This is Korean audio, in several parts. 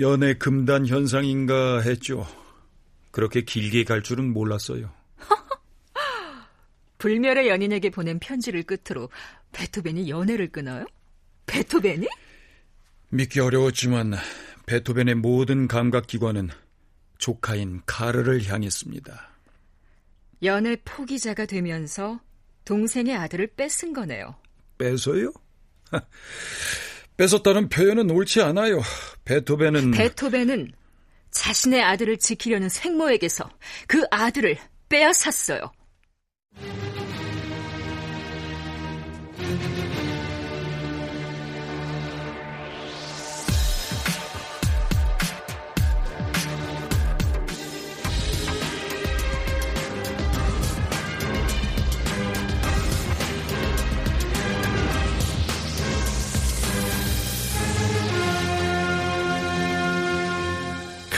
연애 금단 현상인가 했죠. 그렇게 길게 갈 줄은 몰랐어요. 불멸의 연인에게 보낸 편지를 끝으로 베토벤이 연애를 끊어요? 베토벤이? 믿기 어려웠지만 베토벤의 모든 감각기관은 조카인 카르를 향했습니다. 연애 포기자가 되면서 동생의 아들을 뺏은 거네요. 뺏어요? 뺏었다는 표현은 옳지 않아요. 베토벤은 베토벤은 자신의 아들을 지키려는 생모에게서 그 아들을 빼앗았어요.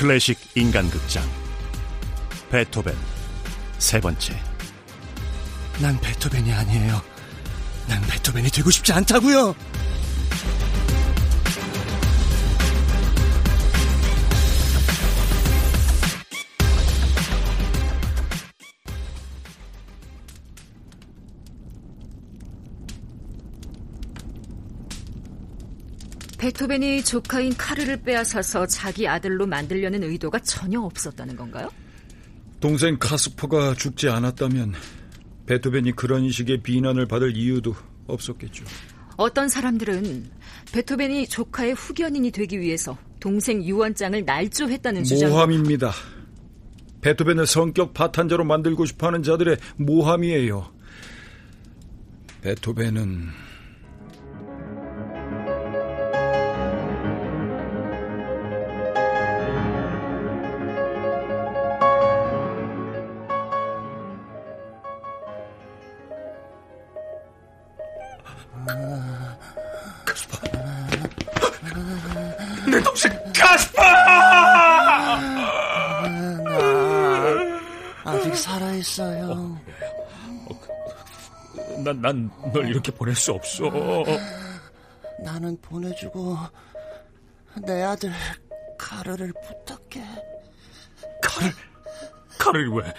클래식 인간극장 베토벤 세 번째 난 베토벤이 아니에요. 난 베토벤이 되고 싶지 않다고요. 베토벤이 조카인 카르를 빼앗아서 자기 아들로 만들려는 의도가 전혀 없었다는 건가요? 동생 카스퍼가 죽지 않았다면 베토벤이 그런 식의 비난을 받을 이유도 없었겠죠. 어떤 사람들은 베토벤이 조카의 후견인이 되기 위해서 동생 유언장을 날조했다는 주장. 모함입니다. 베토벤을 성격 파탄자로 만들고 싶어하는 자들의 모함이에요. 베토벤은 내 동생 가스파! 나 아직 살아있어요. 난, 난 널 이렇게 보낼 수 없어. 나는 보내주고 내 아들 카르를 부탁해. 칼을, 칼을 왜?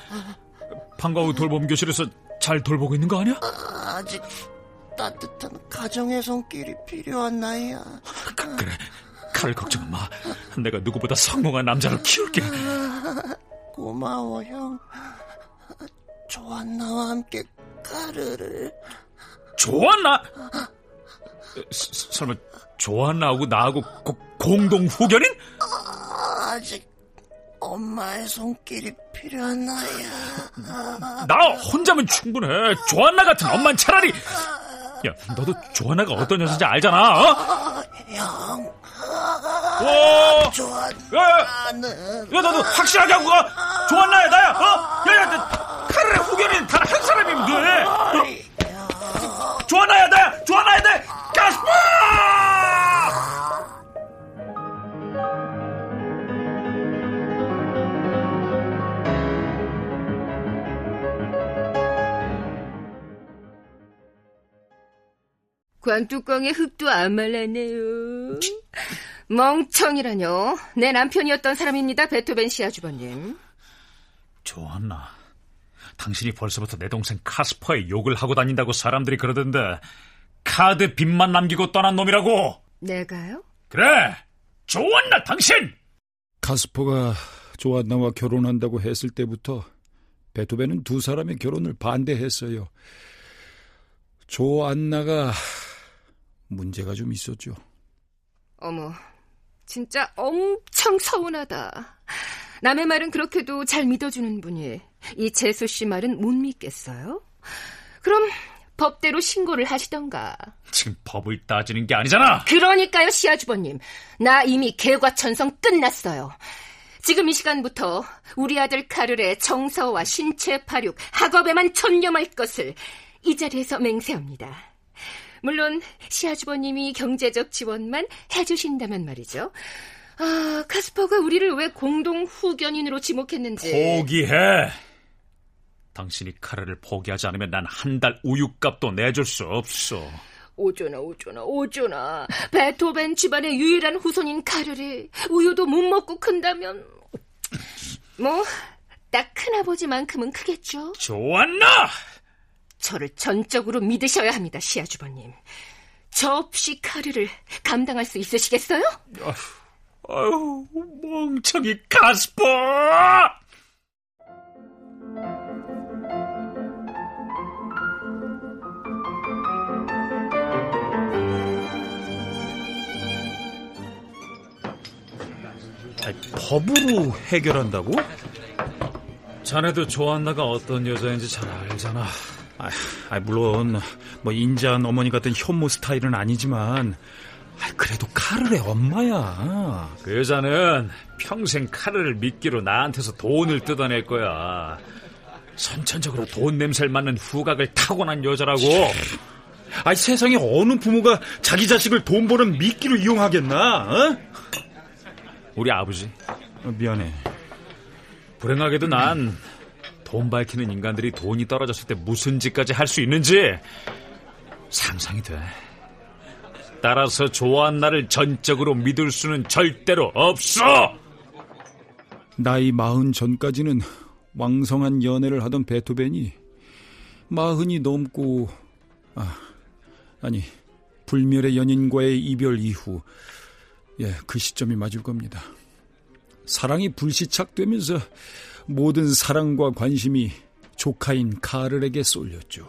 방과 후 돌봄 교실에서 잘 돌보고 있는 거 아니야? 아직 따뜻한 가정의 손길이 필요한 나이야. 그, 그래, 칼을 걱정 마. 내가 누구보다 성공한 남자로 키울게. 고마워 형. 조안나와 함께 카르를. 조안나? 스, 설마 조안나하고 나하고 고, 공동 후견인? 아직 엄마의 손길이 필요한 나이야. 나 혼자면 충분해. 조안나 같은 엄만 차라리. 야, 너도 조안나가 어떤 여자인지 알잖아. 어? 형. 와, 조안나는. 야, 너도 확실하게 하고 가. 조안나야, 나야. 어? 야, 야, 카르의 후견인 단 한 사람이면 돼. 어? 조안나야, 나야. 조안나야 돼. 관뚜껑에 흙도 안 말랐네요. 멍청이라뇨. 내 남편이었던 사람입니다, 베토벤 씨 아주버님. 조안나, 당신이 벌써부터 내 동생 카스퍼의 욕을 하고 다닌다고 사람들이 그러던데 카드 빚만 남기고 떠난 놈이라고. 내가요? 그래, 조안나 당신. 카스퍼가 조안나와 결혼한다고 했을 때부터 베토벤은 두 사람의 결혼을 반대했어요. 조안나가 문제가 좀 있었죠. 어머, 진짜 엄청 서운하다. 남의 말은 그렇게도 잘 믿어주는 분이 이 재수 씨 말은 못 믿겠어요? 그럼 법대로 신고를 하시던가. 지금 법을 따지는 게 아니잖아. 그러니까요, 시아주버님. 나 이미 개과천성 끝났어요. 지금 이 시간부터 우리 아들 카를의 정서와 신체 파육, 학업에만 전념할 것을 이 자리에서 맹세합니다. 물론 시아주버님이 경제적 지원만 해주신다면 말이죠. 아, 카스퍼가 우리를 왜 공동 후견인으로 지목했는지. 포기해. 당신이 카르를 포기하지 않으면 난 한 달 우유값도 내줄 수 없어. 오조나 오조나 오조나 베토벤 집안의 유일한 후손인 카르리 우유도 못 먹고 큰다면 뭐 딱 큰아버지만큼은 크겠죠. 좋았나? 저를 전적으로 믿으셔야 합니다, 시아주버님. 저 없이 카르를 감당할 수 있으시겠어요? 아유, 멍청이 가스퍼! 아니, 법으로 해결한다고? 자네도 조안나가 어떤 여자인지 잘 알잖아. 아, 아, 물론 뭐 인자한 어머니 같은 현모 스타일은 아니지만 아, 그래도 카르의 엄마야. 그 여자는 평생 카르를 믿기로 나한테서 돈을 뜯어낼 거야. 선천적으로 돈 냄새를 맡는 후각을 타고난 여자라고. 아니 세상에 어느 부모가 자기 자식을 돈 버는 미끼로 이용하겠나? 어? 우리 아버지. 어, 미안해. 불행하게도 난 돈 밝히는 인간들이 돈이 떨어졌을 때 무슨 짓까지 할 수 있는지 상상이 돼. 따라서 조안나를 전적으로 믿을 수는 절대로 없어! 나이 마흔 전까지는 왕성한 연애를 하던 베토벤이 마흔이 넘고 아 아니 불멸의 연인과의 이별 이후 예 그 시점이 맞을 겁니다. 사랑이 불시착되면서 모든 사랑과 관심이 조카인 카를에게 쏠렸죠.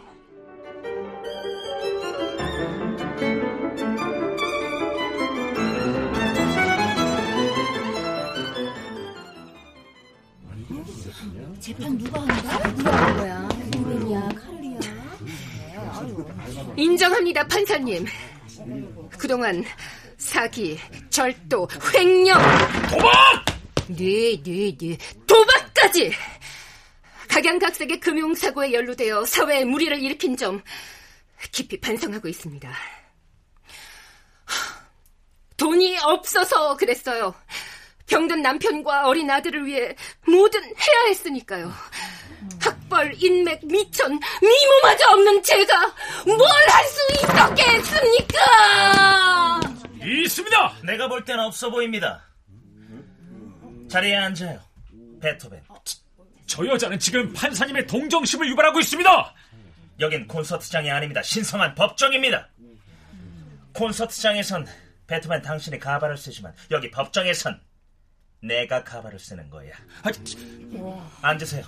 재판 누가 한다? 누가 한 거야? 누구냐? 카를이야? 인정합니다, 판사님. 그동안 사기, 절도, 횡령, 도박! 네, 네, 네, 도박까지! 각양각색의 금융사고에 연루되어 사회에 무리를 일으킨 점 깊이 반성하고 있습니다. 하, 돈이 없어서 그랬어요. 병든 남편과 어린 아들을 위해 뭐든 해야 했으니까요. 학벌, 인맥, 미천, 미모마저 없는 제가 뭘 할 수 있었겠습니까? 있습니다! 내가 볼 땐 없어 보입니다. 자리에 앉아요. 베토벤. 저 여자는 지금 판사님의 동정심을 유발하고 있습니다! 여긴 콘서트장이 아닙니다. 신성한 법정입니다. 콘서트장에선 베토벤 당신이 가발을 쓰지만 여기 법정에선 내가 가발을 쓰는 거야. 아, 앉으세요.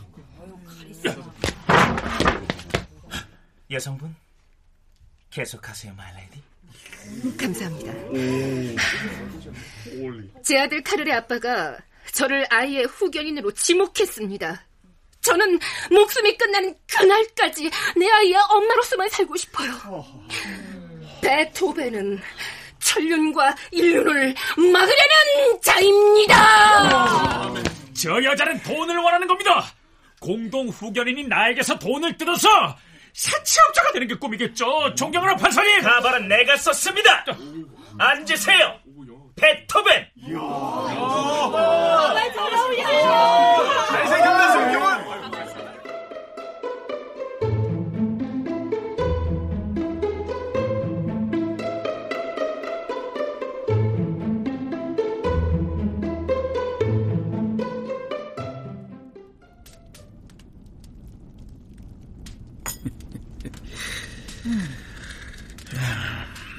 여성분 계속하세요, 마일레디. 감사합니다. 제 아들 카를의 아빠가 저를 아이의 후견인으로 지목했습니다. 저는 목숨이 끝나는 그날까지 내 아이의 엄마로서만 살고 싶어요. 베토벤은 천륜과 인륜을 막으려는 자입니다. 저 여자는 돈을 원하는 겁니다! 공동 후견인인 나에게서 돈을 뜯어서 사채업자가 되는 게 꿈이겠죠. 존경하는 판사님. 가발은 내가 썼습니다. 앉으세요. 베토벤.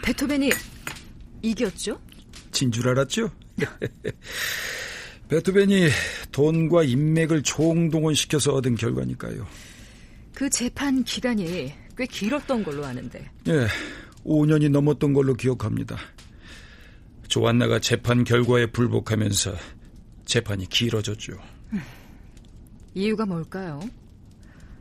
베토벤이 이겼죠? 진 줄 알았죠? 베토벤이 돈과 인맥을 총동원시켜서 얻은 결과니까요. 그 재판 기간이 꽤 길었던 걸로 아는데. 예, 5년이 넘었던 걸로 기억합니다. 조안나가 재판 결과에 불복하면서 재판이 길어졌죠. 이유가 뭘까요?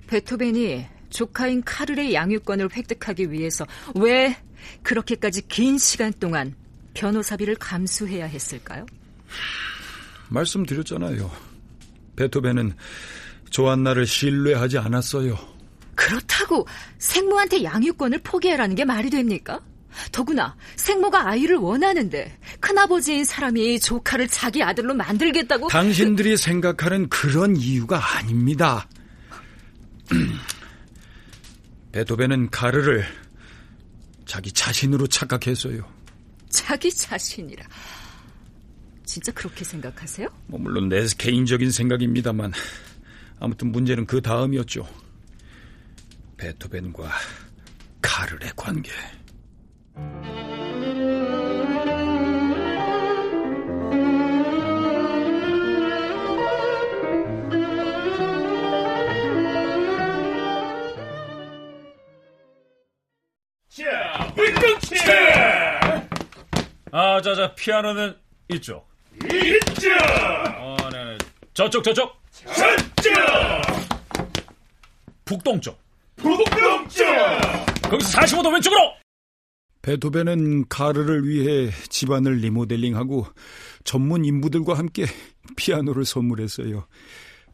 베토벤이 조카인 카를의 양육권을 획득하기 위해서 왜 그렇게까지 긴 시간 동안 변호사비를 감수해야 했을까요? 말씀드렸잖아요. 베토벤은 조안나를 신뢰하지 않았어요. 그렇다고 생모한테 양육권을 포기해라는 게 말이 됩니까? 더구나 생모가 아이를 원하는데 큰아버지인 사람이 조카를 자기 아들로 만들겠다고 당신들이 생각하는 그런 이유가 아닙니다. 베토벤은 가르를 자기 자신으로 착각했어요. 자기 자신이라. 진짜 그렇게 생각하세요? 뭐 물론 내 개인적인 생각입니다만 아무튼 문제는 그 다음이었죠. 베토벤과 카를의 관계. 아, 자, 자, 피아노는 이쪽. 이쪽! 어, 네, 네. 저쪽, 저쪽. 저쪽! 북동쪽. 북동쪽! 거기서 45도 왼쪽으로! 베토벤은 카르를 위해 집안을 리모델링하고 전문 인부들과 함께 피아노를 선물했어요.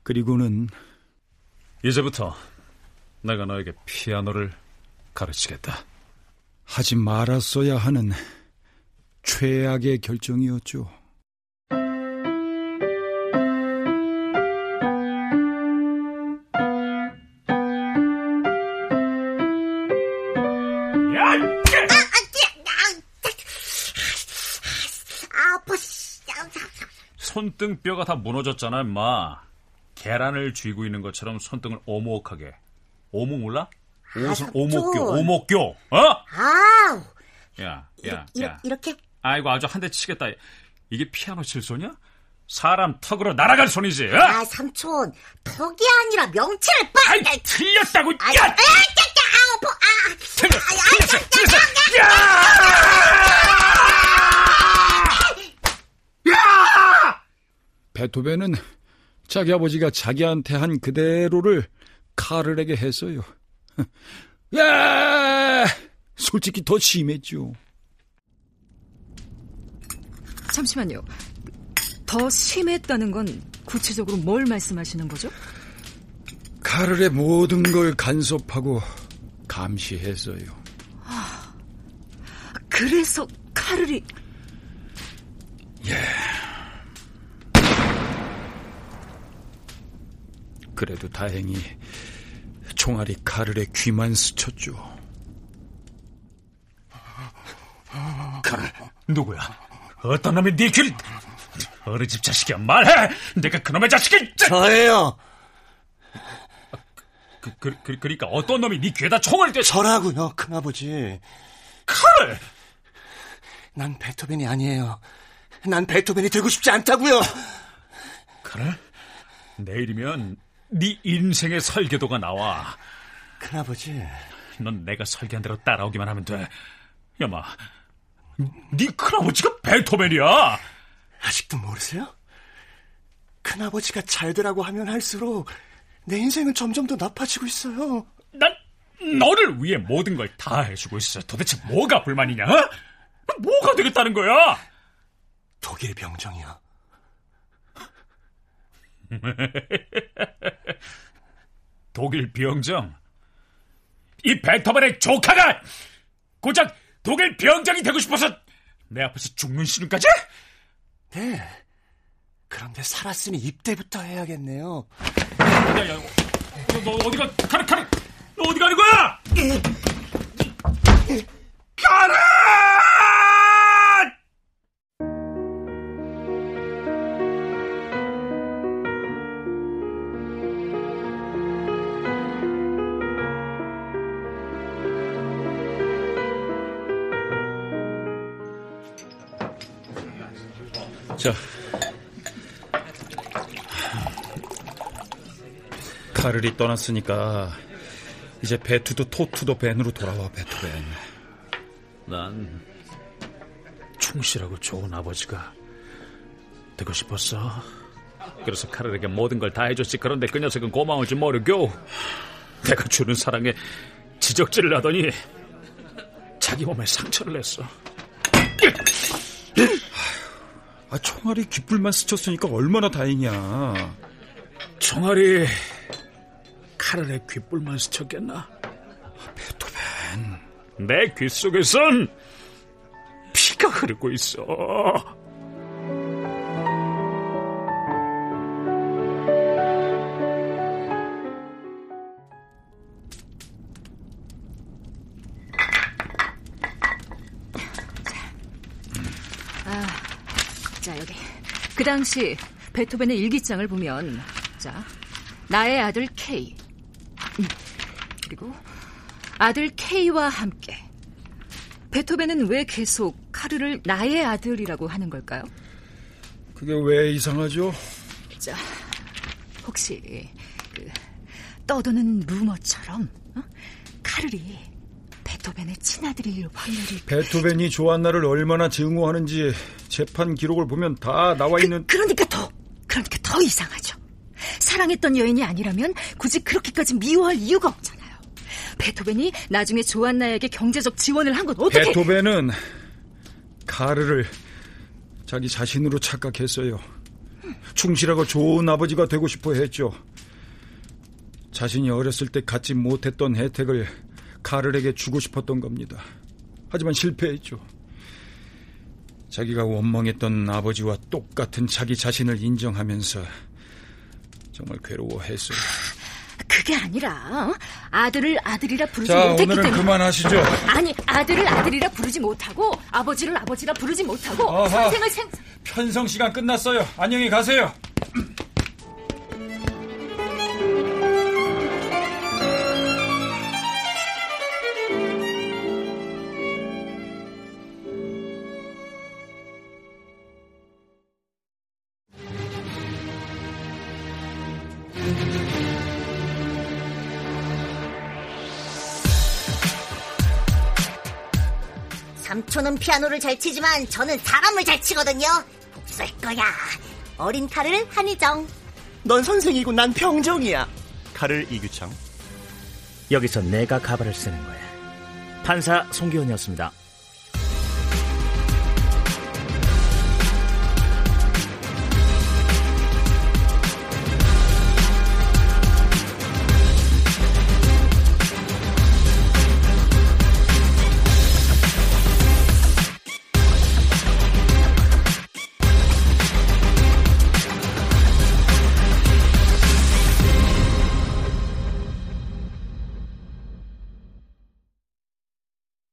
그리고는 이제부터 내가 너에게 피아노를 가르치겠다. 하지 말았어야 하는 최악의 결정이었죠. 손등뼈가 다 무너졌잖아, 임마. 계란을 쥐고 있는 것처럼 손등을 오목하게. 오목 몰라? 옷은 오목교, 오목교. 어? 아우. 야, 야, 이, 야. 이렇게 아이고, 아주 한 대 치겠다. 이게 피아노 칠 소냐? 사람 턱으로 날아갈 손이지. 어? 아 삼촌 턱이 아니라 명치를 빠. 아이, 틀렸다고. 아, 야! 아, 아우 보, 아, 틀렸어, 아, 아, 틀렸어, 아, 틀렸어. 야! 베토벤은 자기 아버지가 자기한테 한 그대로를 카를에게 했어요. 야! 솔직히 더 심했죠. 잠시만요. 더 심했다는 건 구체적으로 뭘 말씀하시는 거죠? 카를의 모든 걸 간섭하고 감시했어요. 그래서 카를이 그래도 다행히 총알이 카를의 귀만 스쳤죠. 카를, 누구야? 어떤 놈이 네 귀를... 어느 집 자식이야, 말해! 내가 그놈의 자식이... 저예요. 그, 그, 그, 그러니까 어떤 놈이 네 귀에다 총을 대... 저라고요, 큰아버지. 칼을! 난 베토벤이 아니에요. 난 베토벤이 되고 싶지 않다고요. 칼을? 내일이면 네 인생의 설계도가 나와. 큰아버지, 넌 내가 설계한 대로 따라오기만 하면 돼. 야마, 네 큰아버지가 베토벤이야! 아직도 모르세요? 큰아버지가 잘 되라고 하면 할수록 내 인생은 점점 더 나빠지고 있어요. 난 너를 위해 모든 걸 다 해주고 있어. 도대체 뭐가 불만이냐? 어? 뭐가 되겠다는 거야? 독일 병정이요. 독일 병정. 이 베토벤의 조카가 고작 독일 병정이 되고 싶어서 내 앞에서 죽는 신음까지? 네. 그런데 살았으니 입대부터 해야겠네요. 야, 야, 너, 너 어디가, 카르, 카르, 떠났으니까 이제 베투도 토투도 벤으로 돌아와 베토벤. 난 충실하고 좋은 아버지가 되고 싶었어. 그래서 카를에게 모든 걸 다 해줬지. 그런데 그 녀석은 고마울 줄 모르고 내가 주는 사랑에 지적질을 하더니 자기 몸에 상처를 냈어. 아, 총알이 귓불만 스쳤으니까 얼마나 다행이야. 총알이 차라리 귓불만 스쳤겠나? 베토벤. 내 귀 속에선 피가 흐르고 있어. 음. 아, 자, 여기. 그 당시 베토벤의 일기장을 보면, 자, 나의 아들 케이 그리고 아들 K와 함께 베토벤은 왜 계속 카르를 나의 아들이라고 하는 걸까요? 그게 왜 이상하죠? 자, 혹시 그 떠도는 루머처럼 어? 카르이 베토벤의 친아들일 확률이 베토벤이 조안나를 얼마나 증오하는지 재판 기록을 보면 다 나와 있는 그, 그러니까 더 그러니까 더 이상하죠. 사랑했던 여인이 아니라면 굳이 그렇게까지 미워할 이유가 없잖아요. 베토벤이 나중에 조안나에게 경제적 지원을 한 건 어떻게? 베토벤은 카르를 자기 자신으로 착각했어요. 충실하고 좋은 아버지가 되고 싶어 했죠. 자신이 어렸을 때 갖지 못했던 혜택을 카를에게 주고 싶었던 겁니다. 하지만 실패했죠. 자기가 원망했던 아버지와 똑같은 자기 자신을 인정하면서 정말 괴로워했어요. 그게 아니라 어? 아들을 아들이라 부르지 자, 못했기 오늘은 때문에 그만하시죠. 아니 아들을 아들이라 부르지 못하고 아버지를 아버지라 부르지 못하고 아하. 선생을 생 편성 시간 끝났어요. 안녕히 가세요. 삼촌은 피아노를 잘 치지만 저는 사람을 잘 치거든요. 없을 거야. 어린 칼을 한희정. 넌 선생이고 난 병정이야. 칼을 이규창 여기서 내가 가발을 쓰는 거야. 판사 송기훈이었습니다.